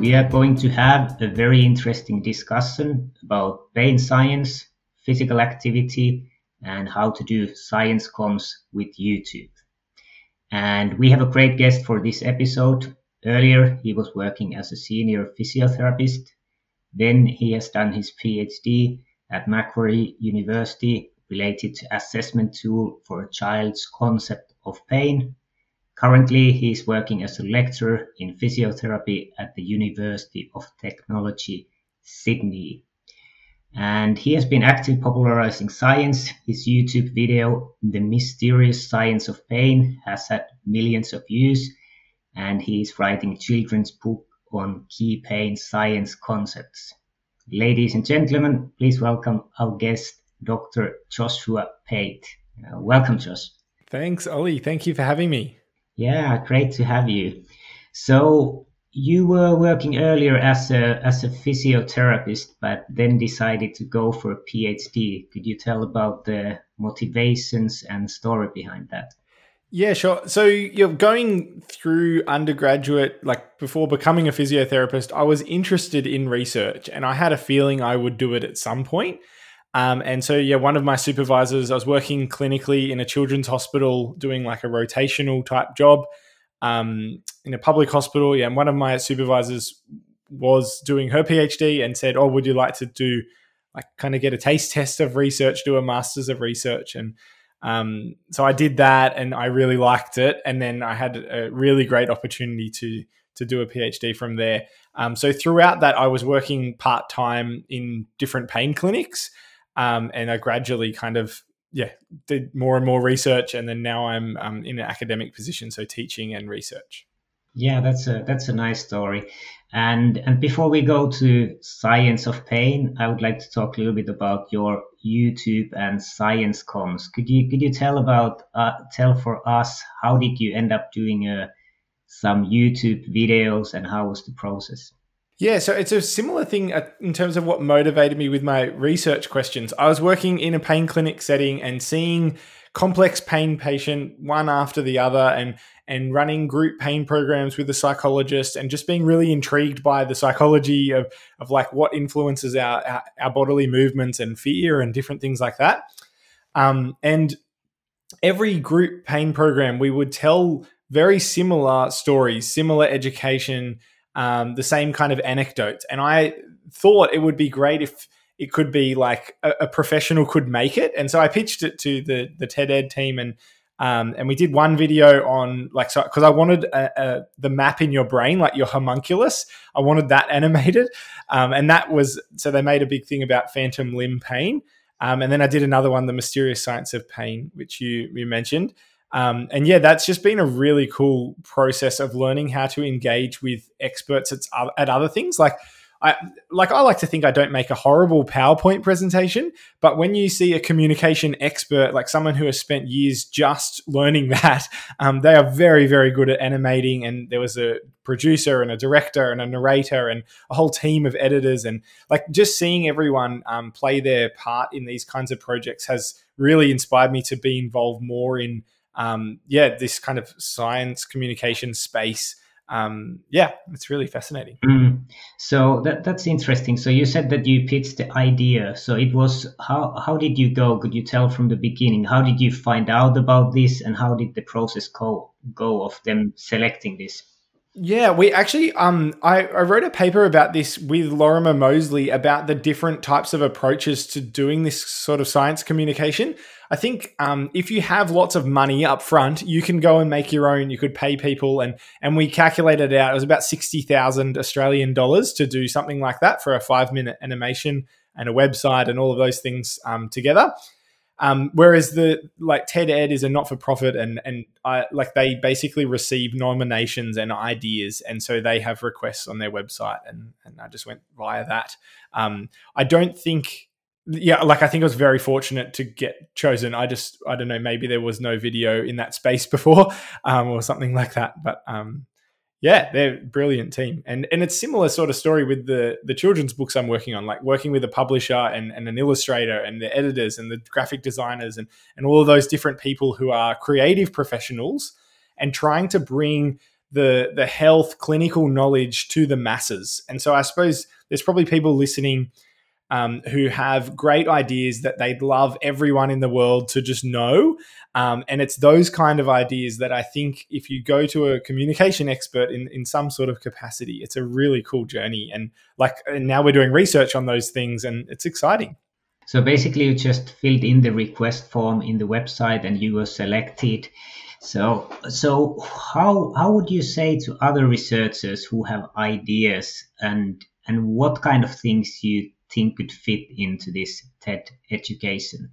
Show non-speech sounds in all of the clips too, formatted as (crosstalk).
We are going to have a very interesting discussion about pain science, physical activity, and how to do science comms with YouTube. And we have a great guest for this episode. Earlier, he was working as a senior physiotherapist. Then he has done his PhD at Macquarie University related to assessment tool for a child's concept of pain Currently, he is working as a lecturer in physiotherapy at the University of Technology, Sydney. And he has been active popularizing science. His YouTube video, The Mysterious Science of Pain, has had millions of views. And he is writing a children's book on key pain science concepts. Ladies and gentlemen, please welcome our guest, Dr. Joshua Pate. Uh, welcome, Josh. Thanks, Olli. Thank you for having me. Yeah, great to have you. So you were working earlier as a as a physiotherapist, but then decided to go for a PhD. Could you tell about the motivations and story behind that? Yeah, sure. So you're going through undergraduate, like before becoming a physiotherapist, I was interested in research and I had a feeling I would do it at some point. Um, and so, yeah, one of my supervisors, I was working clinically in a children's hospital doing like a rotational type job um, in a public hospital. Yeah, and one of my supervisors was doing her PhD and said, Oh, would you like to do like kind of get a taste test of research, do a master's of research? And um, so I did that and I really liked it. And then I had a really great opportunity to to do a PhD from there. Um, so throughout that, I was working part time in different pain clinics. Um, and I gradually kind of yeah did more and more research, and then now I'm um, in an academic position, so teaching and research. Yeah, that's a that's a nice story. And and before we go to science of pain, I would like to talk a little bit about your YouTube and science comms. Could you could you tell about uh, tell for us how did you end up doing uh, some YouTube videos and how was the process? Yeah, so it's a similar thing in terms of what motivated me with my research questions. I was working in a pain clinic setting and seeing complex pain patient one after the other and and running group pain programs with a psychologist and just being really intrigued by the psychology of of like what influences our our, our bodily movements and fear and different things like that. Um, and every group pain program we would tell very similar stories, similar education um, the same kind of anecdotes. And I thought it would be great if it could be like a, a professional could make it. And so I pitched it to the the TED Ed team and. Um, and we did one video on like so because I wanted a, a, the map in your brain, like your homunculus. I wanted that (laughs) animated, um, and that was so they made a big thing about phantom limb pain. Um, and then I did another one, the mysterious science of pain, which you you mentioned. Um, and yeah, that's just been a really cool process of learning how to engage with experts at, at other things. Like I like I like to think I don't make a horrible PowerPoint presentation, but when you see a communication expert, like someone who has spent years just learning (laughs) that, um, they are very very good at animating. And there was a producer and a director and a narrator and a whole team of editors, and like just seeing everyone um, play their part in these kinds of projects has really inspired me to be involved more in um, yeah, this kind of science communication space. Um, yeah, it's really fascinating. Mm. So that that's interesting. So you said that you pitched the idea. So it was how how did you go? Could you tell from the beginning? How did you find out about this, and how did the process go go of them selecting this? Yeah, we actually um I, I wrote a paper about this with Lorimer Moseley about the different types of approaches to doing this sort of science communication. I think um, if you have lots of money up front, you can go and make your own. You could pay people, and and we calculated it out. It was about sixty thousand Australian dollars to do something like that for a five minute animation and a website and all of those things um, together. Um, whereas the like TED Ed is a not for profit, and and I, like they basically receive nominations and ideas, and so they have requests on their website, and and I just went via that. Um, I don't think yeah, like I think I was very fortunate to get chosen. I just I don't know, maybe there was no video in that space (laughs) before, um, or something like that. But um, yeah, they're a brilliant team, and and it's similar sort of story with the the children's books I'm working on, like working with a publisher and, and an illustrator and the editors and the graphic designers and and all of those different people who are creative professionals, and trying to bring the the health clinical knowledge to the masses. And so I suppose there's probably people listening um, who have great ideas that they'd love everyone in the world to just know. Um, and it's those kind of ideas that I think if you go to a communication expert in, in some sort of capacity, it's a really cool journey. And like and now we're doing research on those things and it's exciting. So basically, you just filled in the request form in the website and you were selected. So, so how how would you say to other researchers who have ideas and and what kind of things you think could fit into this TED education?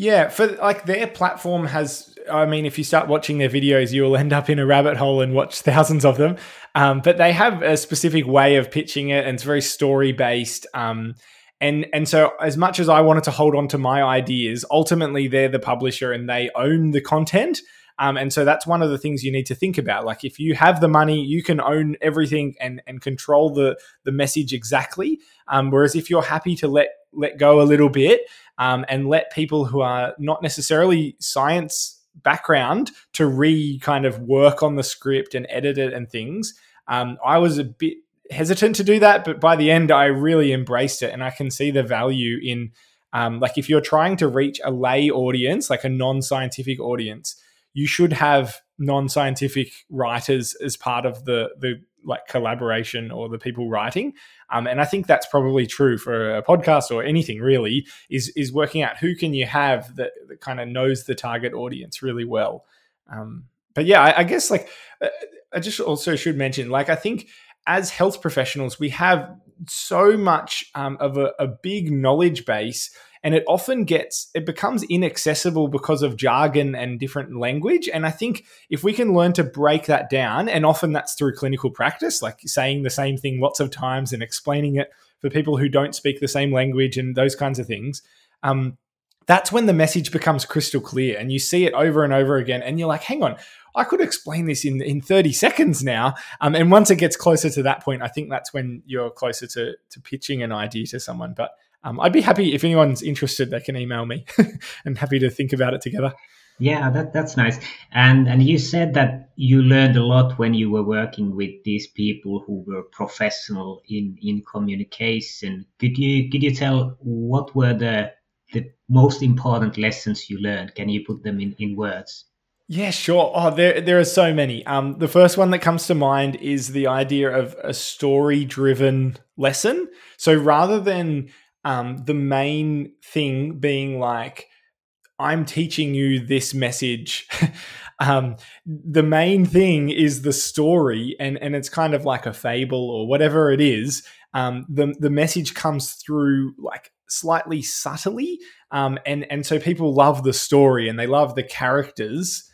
Yeah, for like their platform has, I mean, if you start watching their videos, you'll end up in a rabbit hole and watch thousands of them. Um, but they have a specific way of pitching it, and it's very story based. Um, and and so, as much as I wanted to hold on to my ideas, ultimately they're the publisher and they own the content. Um, and so that's one of the things you need to think about. Like if you have the money, you can own everything and and control the the message exactly. Um, whereas if you're happy to let let go a little bit um, and let people who are not necessarily science background to re kind of work on the script and edit it and things, um, I was a bit hesitant to do that, but by the end, I really embraced it, and I can see the value in. Um, like if you're trying to reach a lay audience, like a non-scientific audience, you should have non-scientific writers as part of the the like collaboration or the people writing. Um, and i think that's probably true for a podcast or anything really is is working out who can you have that, that kind of knows the target audience really well. Um, but yeah I, I guess like uh, i just also should mention like i think as health professionals we have so much um, of a, a big knowledge base and it often gets it becomes inaccessible because of jargon and different language and i think if we can learn to break that down and often that's through clinical practice like saying the same thing lots of times and explaining it for people who don't speak the same language and those kinds of things um, that's when the message becomes crystal clear and you see it over and over again and you're like hang on I could explain this in, in 30 seconds now. Um, and once it gets closer to that point, I think that's when you're closer to, to pitching an idea to someone. But um, I'd be happy if anyone's interested, they can email me (laughs) and happy to think about it together. Yeah, that, that's nice. And and you said that you learned a lot when you were working with these people who were professional in, in communication. Could you could you tell what were the the most important lessons you learned? Can you put them in, in words? Yeah, sure. Oh, there there are so many. Um, the first one that comes to mind is the idea of a story driven lesson. So rather than um, the main thing being like, I'm teaching you this message. (laughs) um, the main thing is the story, and, and it's kind of like a fable or whatever it is. Um, the, the message comes through like slightly subtly. Um, and, and so people love the story and they love the characters,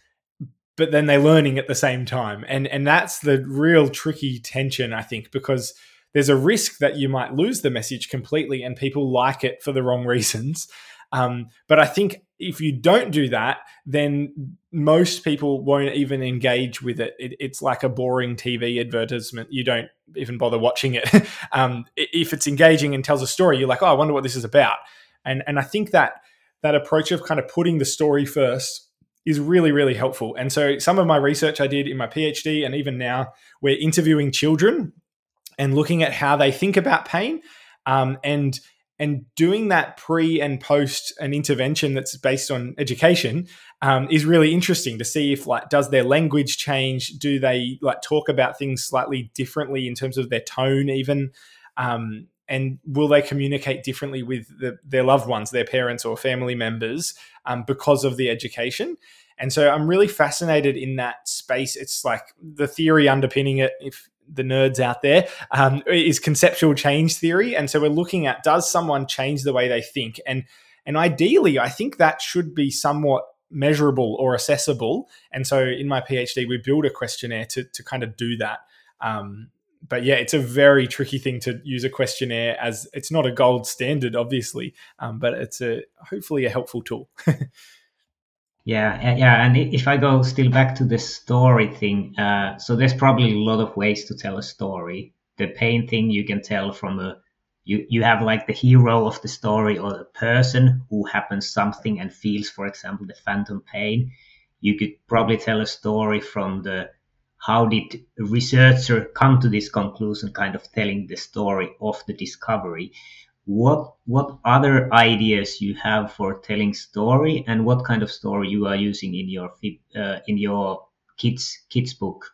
but then they're learning at the same time. And, and that's the real tricky tension, I think, because there's a risk that you might lose the message completely and people like it for the wrong reasons. Um, but I think if you don't do that, then most people won't even engage with it. it it's like a boring TV advertisement. You don't even bother watching it. (laughs) um, if it's engaging and tells a story, you're like, oh, I wonder what this is about. And and I think that that approach of kind of putting the story first is really really helpful. And so some of my research I did in my PhD and even now we're interviewing children and looking at how they think about pain um, and and doing that pre and post an intervention that's based on education um, is really interesting to see if like does their language change? Do they like talk about things slightly differently in terms of their tone even? Um, and will they communicate differently with the, their loved ones their parents or family members um, because of the education? And so i'm really fascinated in that space. It's like the theory underpinning it if the nerds out there um, is conceptual change theory and so we're looking at does someone change the way they think and and ideally, I think that should be somewhat measurable or accessible. And so in my PhD, we build a questionnaire to, to kind of do that. Um, but yeah, it's a very tricky thing to use a questionnaire as it's not a gold standard, obviously, um, but it's a hopefully a helpful tool. (laughs) yeah, yeah, and if I go still back to the story thing, uh, so there's probably a lot of ways to tell a story. The pain thing you can tell from a you you have like the hero of the story or the person who happens something and feels, for example, the phantom pain. You could probably tell a story from the how did researcher come to this conclusion, kind of telling the story of the discovery. What what other ideas you have for telling story, and what kind of story you are using in your uh, in your kids kids book?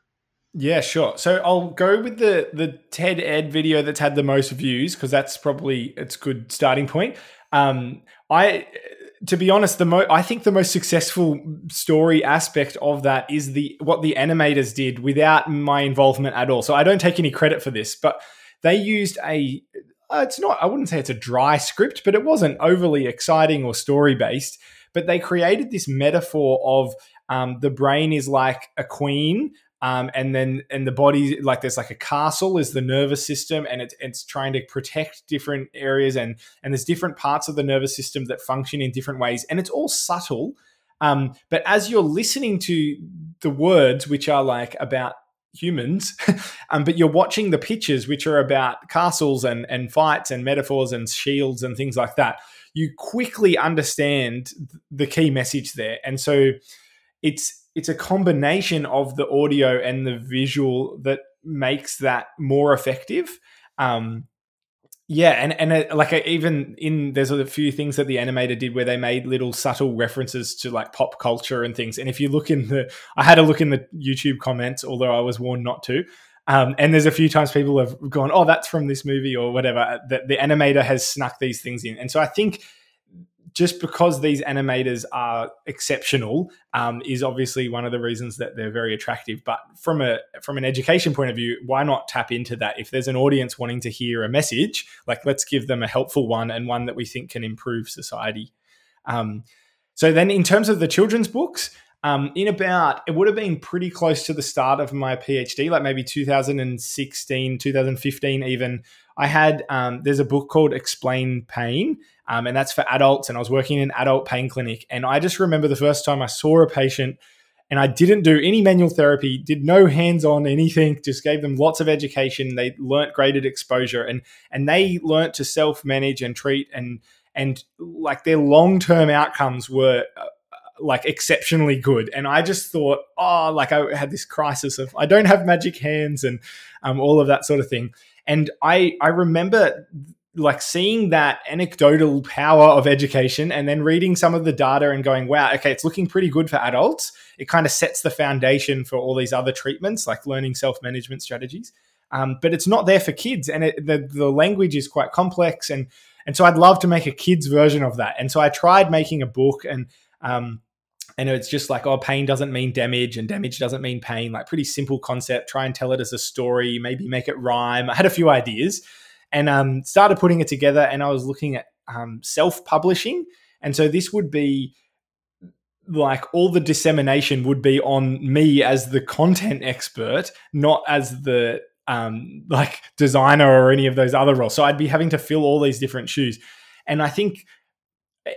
Yeah, sure. So I'll go with the the TED Ed video that's had the most views because that's probably it's good starting point. Um, I to be honest, the mo- I think the most successful story aspect of that is the what the animators did without my involvement at all. So I don't take any credit for this, but they used a uh, it's not I wouldn't say it's a dry script, but it wasn't overly exciting or story based. But they created this metaphor of um, the brain is like a queen um, and then and the body like there's like a castle is the nervous system and it, it's trying to protect different areas and and there's different parts of the nervous system that function in different ways and it's all subtle um, but as you're listening to the words which are like about humans (laughs) um, but you're watching the pictures which are about castles and and fights and metaphors and shields and things like that you quickly understand the key message there and so it's it's a combination of the audio and the visual that makes that more effective. Um, yeah, and and it, like uh, even in there's a few things that the animator did where they made little subtle references to like pop culture and things. And if you look in the, I had a look in the YouTube comments, although I was warned not to. Um, and there's a few times people have gone, "Oh, that's from this movie" or whatever. Uh, that the animator has snuck these things in, and so I think just because these animators are exceptional um, is obviously one of the reasons that they're very attractive. But from a from an education point of view, why not tap into that? If there's an audience wanting to hear a message, like let's give them a helpful one and one that we think can improve society. Um, so then, in terms of the children's books, um, in about it would have been pretty close to the start of my PhD, like maybe 2016, 2015, even. I had um, there's a book called Explain Pain, um, and that's for adults. And I was working in an adult pain clinic, and I just remember the first time I saw a patient. And I didn't do any manual therapy, did no hands-on anything, (laughs) just gave them lots of education. They learnt graded exposure and and they learnt to self-manage and treat and and like their long-term outcomes were uh, like exceptionally good. And I just thought, oh, like I had this crisis of I don't have magic hands and um, all of that sort of thing. And I I remember like seeing that anecdotal power of education and then reading some of the data and going, wow, okay, it's looking pretty good for adults. It kind of sets the foundation for all these other treatments, like learning self management strategies. Um, but it's not there for kids, and it, the the language is quite complex, and and so I'd love to make a kids version of that. And so I tried making a book, and um, and it's just like, oh, pain doesn't mean damage and damage doesn't mean pain. Like, pretty simple concept. Try and tell it as a story, maybe make it rhyme. I had a few ideas and um, started putting it together. And I was looking at um, self publishing. And so this would be like all the dissemination would be on me as the content expert, not as the um, like designer or any of those other roles. So I'd be having to fill all these different shoes. And I think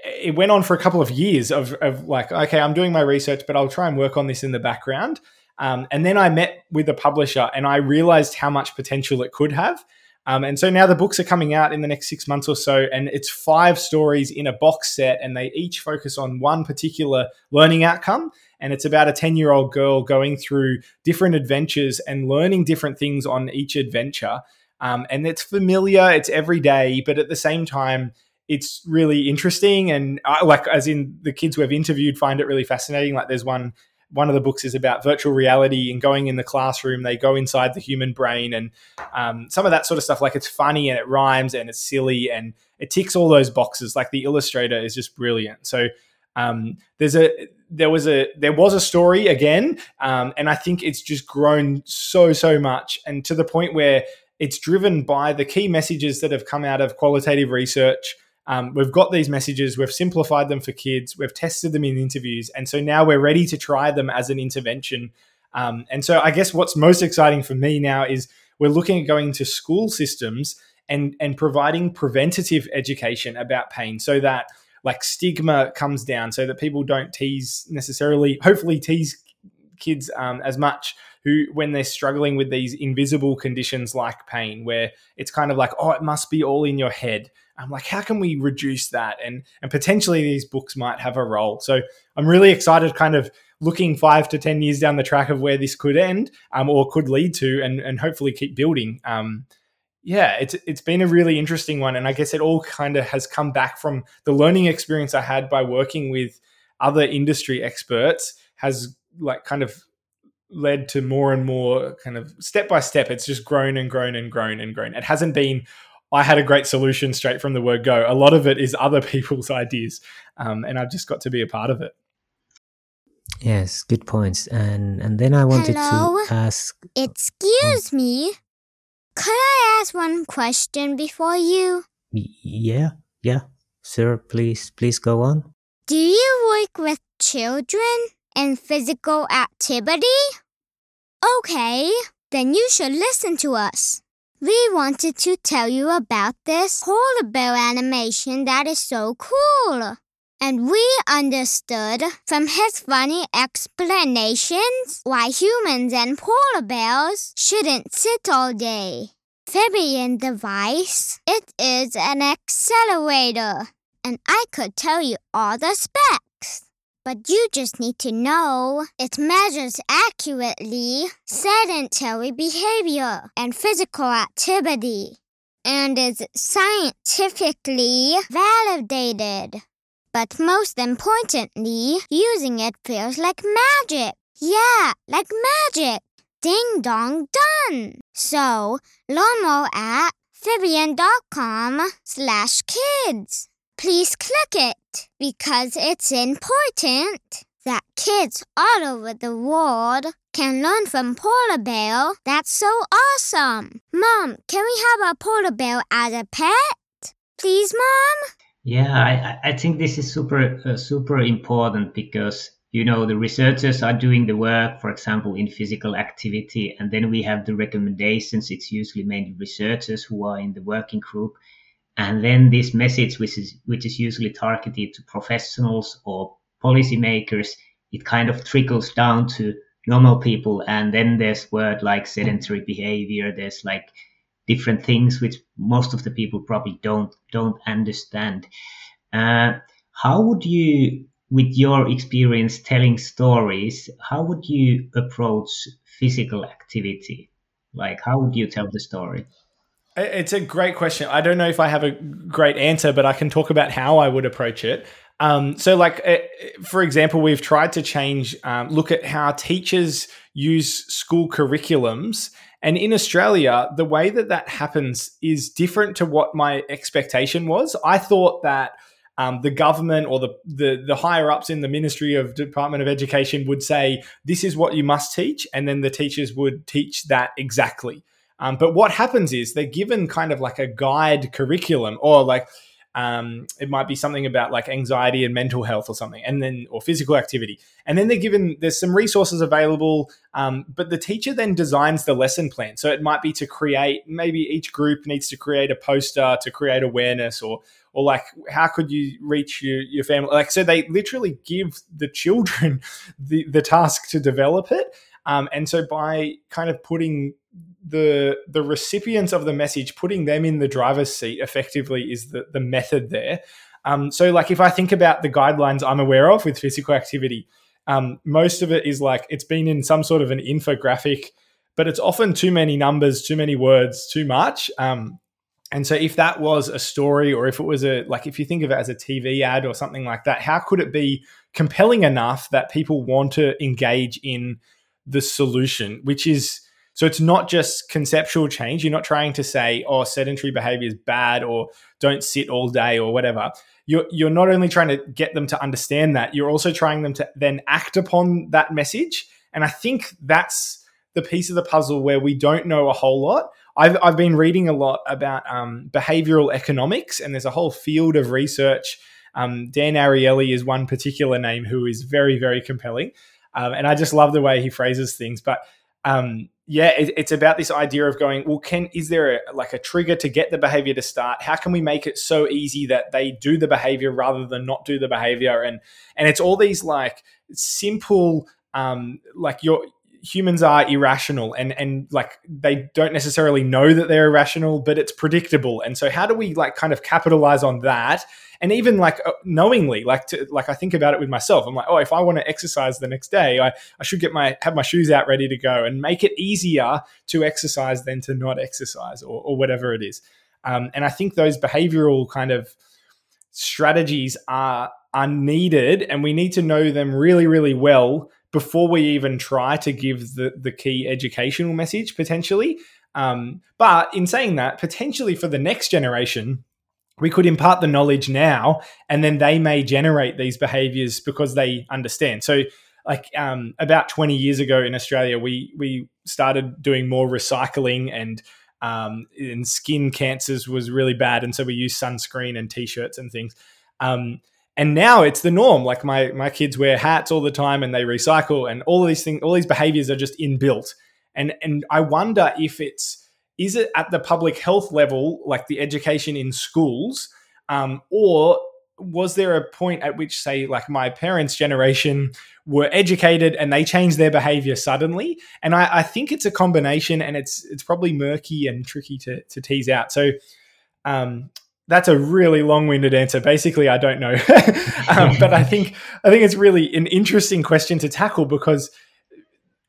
it went on for a couple of years of, of like, okay, I'm doing my research, but I'll try and work on this in the background. Um, and then I met with the publisher and I realized how much potential it could have. Um, and so now the books are coming out in the next six months or so, and it's five stories in a box set, and they each focus on one particular learning outcome. And it's about a 10 year old girl going through different adventures and learning different things on each adventure. Um, and it's familiar, it's everyday, but at the same time, it's really interesting and I, like as in the kids we've interviewed find it really fascinating. Like there's one one of the books is about virtual reality and going in the classroom they go inside the human brain and um, some of that sort of stuff. Like it's funny and it rhymes and it's silly and it ticks all those boxes. Like the illustrator is just brilliant. So um, there's a there was a there was a story again um, and i think it's just grown so so much and to the point where it's driven by the key messages that have come out of qualitative research um, we've got these messages, we've simplified them for kids, we've tested them in interviews, and so now we're ready to try them as an intervention. Um, and so I guess what's most exciting for me now is we're looking at going to school systems and and providing preventative education about pain so that like stigma comes down so that people don't tease necessarily hopefully tease kids um, as much who when they're struggling with these invisible conditions like pain where it's kind of like oh it must be all in your head i'm like how can we reduce that and and potentially these books might have a role so i'm really excited kind of looking five to ten years down the track of where this could end um, or could lead to and and hopefully keep building um, yeah, it's it's been a really interesting one, and I guess it all kind of has come back from the learning experience I had by working with other industry experts has like kind of led to more and more kind of step by step. It's just grown and grown and grown and grown. It hasn't been I had a great solution straight from the word go. A lot of it is other (laughs) people's ideas, um, and I've just got to be a part of it. Yes, good points. And and then I wanted Hello? to ask. Excuse me. Could I ask one question before you? Yeah, yeah, sir. Please, please go on. Do you work with children and physical activity? Okay, then you should listen to us. We wanted to tell you about this polar bear animation that is so cool. And we understood from his funny explanations why humans and polar bears shouldn't sit all day. Fibion device, it is an accelerator, and I could tell you all the specs. But you just need to know it measures accurately sedentary behavior and physical activity and is scientifically validated. But most importantly, using it feels like magic. Yeah, like magic. Ding dong done. So, more at Fibion.com slash kids. Please click it because it's important that kids all over the world can learn from polar bear. That's so awesome. Mom, can we have a polar bear as a pet? Please, Mom? Yeah, I, I think this is super uh, super important because you know the researchers are doing the work, for example, in physical activity, and then we have the recommendations. It's usually mainly researchers who are in the working group, and then this message, which is which is usually targeted to professionals or policymakers, it kind of trickles down to normal people, and then there's word like sedentary behavior. There's like different things which most of the people probably don't don't understand. Uh, how would you, with your experience telling stories, how would you approach physical activity? Like, how would you tell the story? It's a great question. I don't know if I have a great answer, but I can talk about how I would approach it. Um, so, like uh, for example, we've tried to change, um, look at how teachers use school curriculums, and in Australia, the way that that happens is different to what my expectation was. I thought that um, the government or the, the the higher ups in the Ministry of Department of Education would say this is what you must teach, and then the teachers would teach that exactly. Um, but what happens is they're given kind of like a guide curriculum, or like um, it might be something about like anxiety and mental health or something, and then or physical activity, and then they're given there's some resources available, um, but the teacher then designs the lesson plan. So it might be to create maybe each group needs to create a poster to create awareness, or or like how could you reach your, your family? Like so they literally give the children (laughs) the, the task to develop it. Um, and so by kind of putting the the recipients of the message putting them in the driver's seat effectively is the, the method there. Um, so like if i think about the guidelines i'm aware of with physical activity um, most of it is like it's been in some sort of an infographic but it's often too many numbers too many words too much. Um, and so if that was a story or if it was a like if you think of it as a TV ad or something like that, how could it be compelling enough that people want to engage in the solution, which is so it's not just conceptual change. You're not trying to say, oh, sedentary behavior is bad or don't sit all day or whatever. You're, you're not only trying to get them to understand that, you're also trying them to then act upon that message. And I think that's the piece of the puzzle where we don't know a whole lot. I've, I've been reading a lot about um, behavioral economics, and there's a whole field of research. Um, Dan Ariely is one particular name who is very, very compelling. Um, and I just love the way he phrases things. But um, yeah, it, it's about this idea of going, well, can is there a, like a trigger to get the behavior to start? How can we make it so easy that they do the behavior rather than not do the behavior? And and it's all these like simple, um, like your humans are irrational and and like they don't necessarily know that they're irrational but it's predictable. And so how do we like kind of capitalize on that? And even like uh, knowingly like to like i think about it with myself. I'm like oh if i want to exercise the next day i, I should get my have my shoes out ready to go and make it easier to exercise than to not exercise or, or whatever it is. Um, and i think those behavioral kind of strategies are are needed and we need to know them really really well before we even try to give the, the key educational message potentially. Um, but in saying that, potentially for the next generation, we could impart the knowledge now and then they may generate these behaviors because they understand. So, like um, about 20 years ago in Australia, we, we started doing more recycling and um, and skin cancers was really bad. And so we used sunscreen and t shirts and things. Um, and now it's the norm. Like my my kids wear hats all the time and they recycle and all of these things all these behaviors are just inbuilt. And and i wonder if it's is it at the public health level like the education in schools um, or was there a point at which say like my parents generation were educated and they changed their behavior suddenly? And I, I think it's a combination and it's it's probably murky and tricky to, to tease out. So um, that's a really long-winded answer. Basically, I don't know, (laughs) um, but I think I think it's really an interesting question to tackle because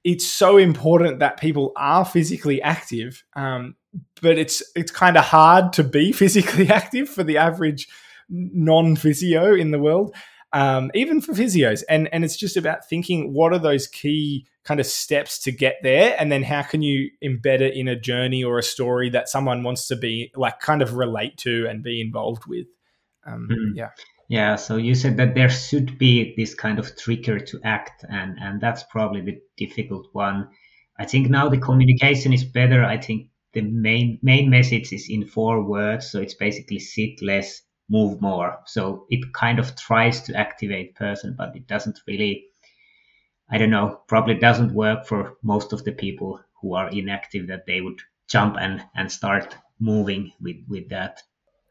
it's so important that people are physically active. Um, but it's it's kind of hard to be (laughs) physically active for the average non-physio in the world um, even for physios. And and it's just about thinking what are those key kind of steps to get there, and then how can you embed it in a journey or a story that someone wants to be like kind of relate to and be involved with. Um, mm. Yeah. Yeah, so you said that there should be this kind of trigger to act, and and that's probably the difficult one. I think now the communication is better. I think the main main message is in four words, so it's basically sit less, move more. So it kind of tries to activate person, but it doesn't really, I don't know, probably doesn't work for most of the people who are inactive that they would jump and, and start moving with, with that.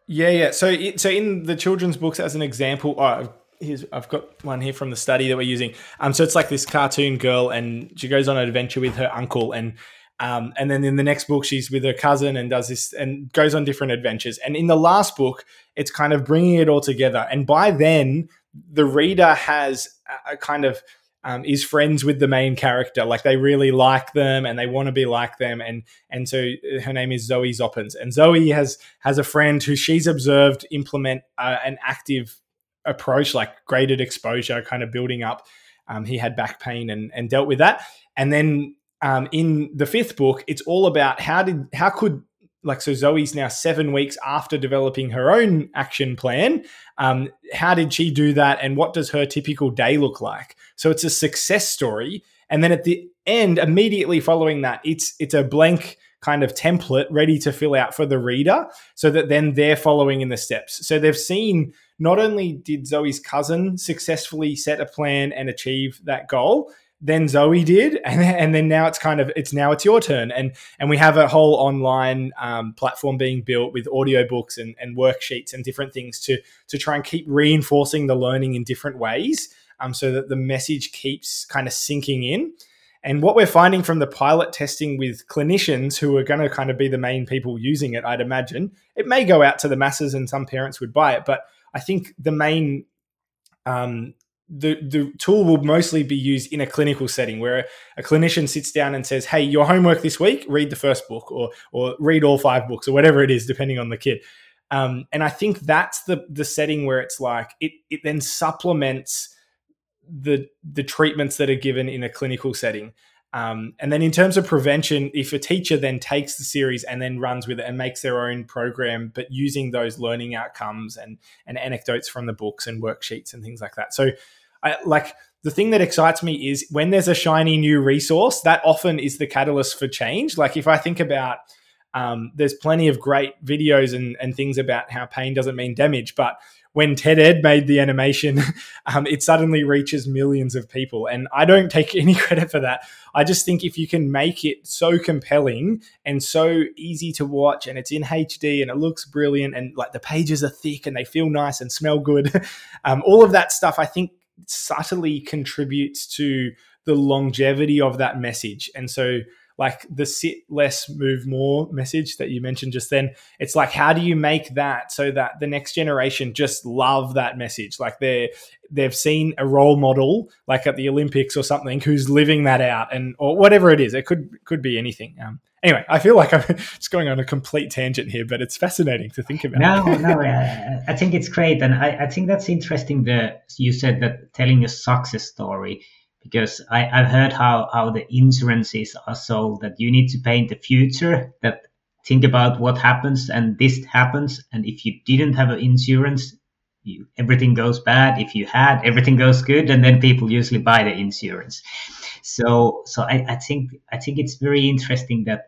Yeah, yeah. So, it, so in the children's books, as an example, oh, here's I've got one here from the study that we're using. Um, so it's like this cartoon girl, and she goes on an adventure with her uncle, and um, and then in the next book, she's with her cousin and does this and goes on different adventures. And in the last book, it's kind of bringing it all together. And by then, the reader has a, kind of um, is friends with the main character. Like they really like them and they want to be like them. And and so her name is Zoe Zoppens. And Zoe has has a friend who she's observed implement uh, an active approach, like graded exposure, kind of building up. Um, he had back pain and and dealt with that. And then um, in the fifth book, it's all about how did how could like so Zoe's now seven weeks after developing her own action plan. Um, how did she do that, and what does her typical day look like? So it's a success story, and then at the end, immediately following that, it's it's a blank kind of template ready to fill out for the reader, so that then they're following in the steps. So they've seen not only did Zoe's cousin successfully set a plan and achieve that goal, then Zoe did, (laughs) and, and then now it's kind of it's now it's your turn, and and we have a whole online um, platform being built with audiobooks and, and worksheets and different things to to try and keep reinforcing the learning in different ways, um, so that the message keeps kind of sinking in. And what we're finding from the pilot testing with clinicians who are going to kind of be the main people using it, I'd imagine it may go out to the masses and some parents would buy it, but I think the main um, the, the tool will mostly be used in a clinical setting where a clinician sits down and says, Hey, your homework this week, read the first book or, or read all five books or whatever it is, depending on the kid. Um, and I think that's the, the setting where it's like it, it then supplements the, the treatments that are given in a clinical setting. Um, and then in terms of prevention, if a teacher then takes the series and then runs with it and makes their own program, but using those learning outcomes and and anecdotes from the books and worksheets and things like that. So, I like the thing that excites me is when there's a shiny new resource, that often is the catalyst for change. Like if I think about Um, there's plenty of great videos and, and things about how pain doesn't mean damage, but when Ted Ed made the animation, (laughs) um, it suddenly reaches millions of people. And I don't take (laughs) any credit for that. I just think if you can make it so compelling and so easy to watch, and it's in HD and it looks brilliant, and like the pages are thick and they feel nice and smell good, (laughs) um, all of that stuff, I think subtly contributes to the longevity of that message. And so, like the sit less move more message that you mentioned just then. It's like how do you make that so that the next generation just love that message? Like they're they've seen a role model like at the olympics or something who's living that out and or whatever it is. It could could be anything. Um, anyway i feel like i'm (laughs) just going on a complete tangent here but it's fascinating to think about. No no i think it's great. And I, I think that's interesting that you said that telling a success story because I, I've heard how, how the insurances are sold that you need to paint the future that think about what happens and this happens and if you didn't have an insurance you, everything goes bad. If you had everything goes good and then people usually buy the insurance. So so I, I think i think it's very interesting that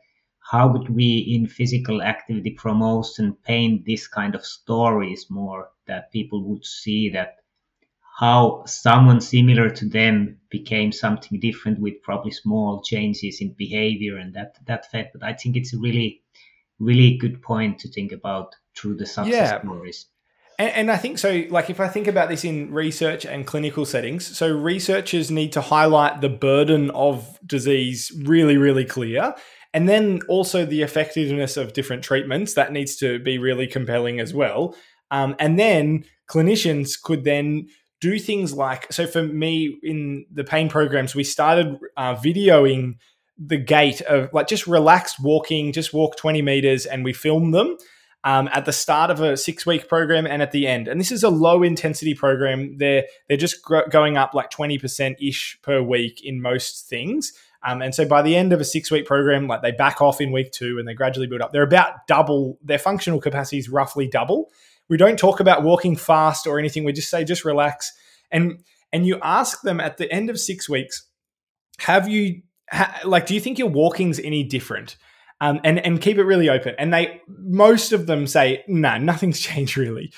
how would we in physical activity promotion paint this kind of stories more that people would see that how someone similar to them became something different with probably small changes in behavior and that that fed. But I think it's a really, really good point to think about through the success yeah. stories. And, and, I think so. Like, if I think about this in research and clinical settings, so researchers need to highlight the burden of disease really, really clear. And then also the effectiveness of different treatments that needs to be really compelling as well. Um, and then clinicians could then do things like so for me in the pain programs we started uh, videoing the gait of like just relaxed walking just walk 20 meters and we film them um, at the start of a six week program and at the end. And this is a low intensity program. They're they're just going up like 20% ish per week in most things. Um, and so by the end of a six week program like they back off in week two and they gradually build up. They're about double their functional capacity is roughly double we don't talk about walking fast or anything. We just say just relax. And and you ask them at the end of six weeks, have you ha, like do you think your walking's any different? Um, and and keep it really open. And they most of them say, nah, nothing's (laughs) changed really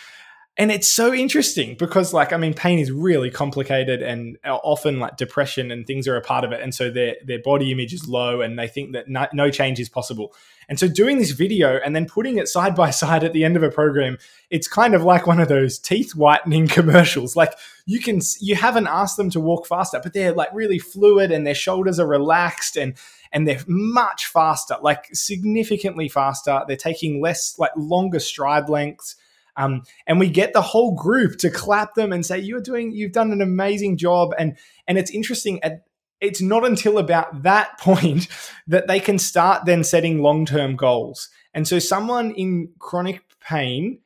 and it's so interesting because like i mean pain is really complicated and uh, often like depression and things are a part of it. And so their their body image is low and they think that no, no, change is possible. And so doing this video and then putting it side by side at the end of a program it's kind of like one of those teeth whitening (laughs) commercials. Like you can you haven't asked them to walk faster but they're like really fluid and their shoulders are relaxed and and they're much faster like significantly faster. They're taking less like longer stride lengths um, and we get the whole group to clap them and say, "You're doing, you've done an amazing job." And and it's interesting. At, it's not until about that (laughs) point that they can start then setting long term goals. And so, someone in chronic pain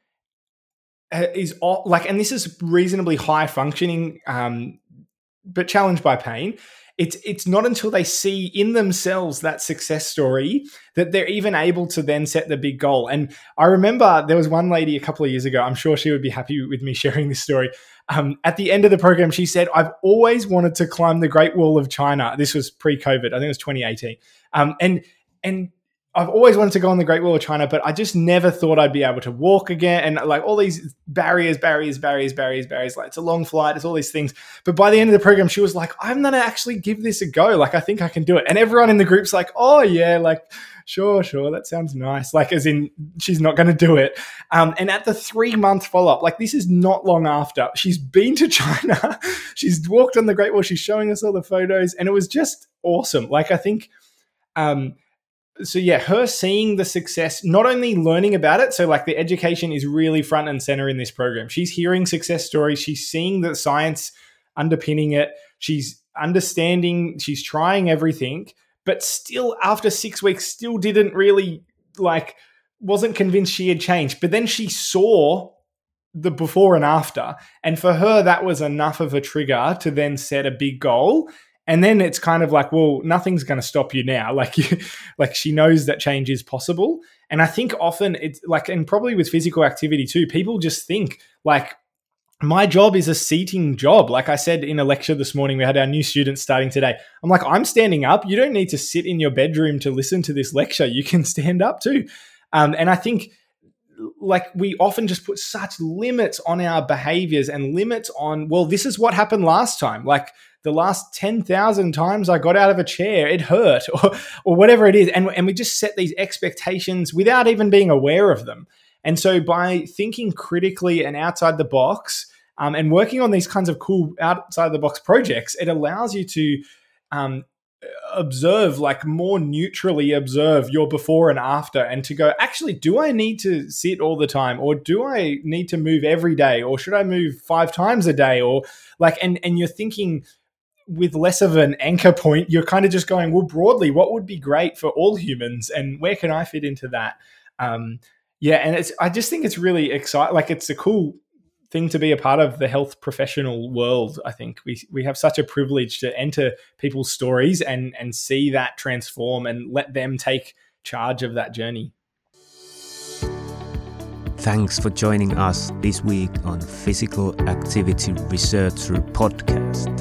uh, is like, and this is reasonably high functioning, um, but challenged by pain it's it's not until they see in themselves that success story that they're even able to then set the big goal. And I remember there was one lady a couple of years ago. I'm sure she would be happy with me (laughs) sharing this story. Um, at the end of the program, she said, "I've always wanted to climb the Great Wall of China." This was pre-COVID. I think it was 2018. Um, and and I've always wanted to go on the Great Wall of China, but I just never thought I'd be able to walk again. And like all these barriers, barriers, barriers, barriers, barriers. Like it's a long flight, it's all these things. But by the end of the program, she was like, I'm going to actually give this a go. Like, I think I can do it. And everyone in the group's like, oh, yeah, like, sure, sure, that sounds nice. Like, as in, she's not going to do it. Um, and at the three month follow up, like, this is not long after, she's been to (laughs) China, she's walked on the Great Wall, she's showing us all the photos, and it was just awesome. Like, I think. Um, so yeah, her seeing the success, not only learning about it, so like the education is really front and center in this program. She's hearing success stories, she's seeing the science underpinning it, she's understanding, she's trying everything, but still after 6 weeks still didn't really like wasn't convinced she had changed. But then she saw the before and after, and for her that was enough of a trigger to then set a big goal and then it's kind of like well nothing's going to stop you now (laughs) like you, like she knows that change is possible and i think often it's like and probably with physical activity too people just think like my job is a seating job. Like I said in a lecture this morning, we had our new students starting today. I'm like, I'm standing up. You don't need to sit in your bedroom to listen to this lecture. You can (laughs) stand up too. Um, and I think like we often just put such limits on our behaviors and limits on, well, this is what happened last time. Like the last 10,000 times I got out of a chair, it hurt (laughs) or, or whatever it is. And, and we just set these expectations without even being aware of them. And so by thinking critically and outside the box, um, and working on these kinds of cool outside the box projects, it allows you to um, observe, like more neutrally observe your before and after, and to go, actually, do I need to sit all the time, or do I need to move every day, or should I move five times a day, or like, and and you're thinking with less of an anchor point, you're kind of just going, well, broadly, what would be great for all humans, and where can I fit into that? Um, yeah, and it's I just think it's really exciting. Like, it's a cool thing to be a part of the health professional world. I think we we have such a privilege to enter people's stories and and see that transform and let them take charge of that journey. Thanks for joining us this week on Physical Activity Researcher Podcast.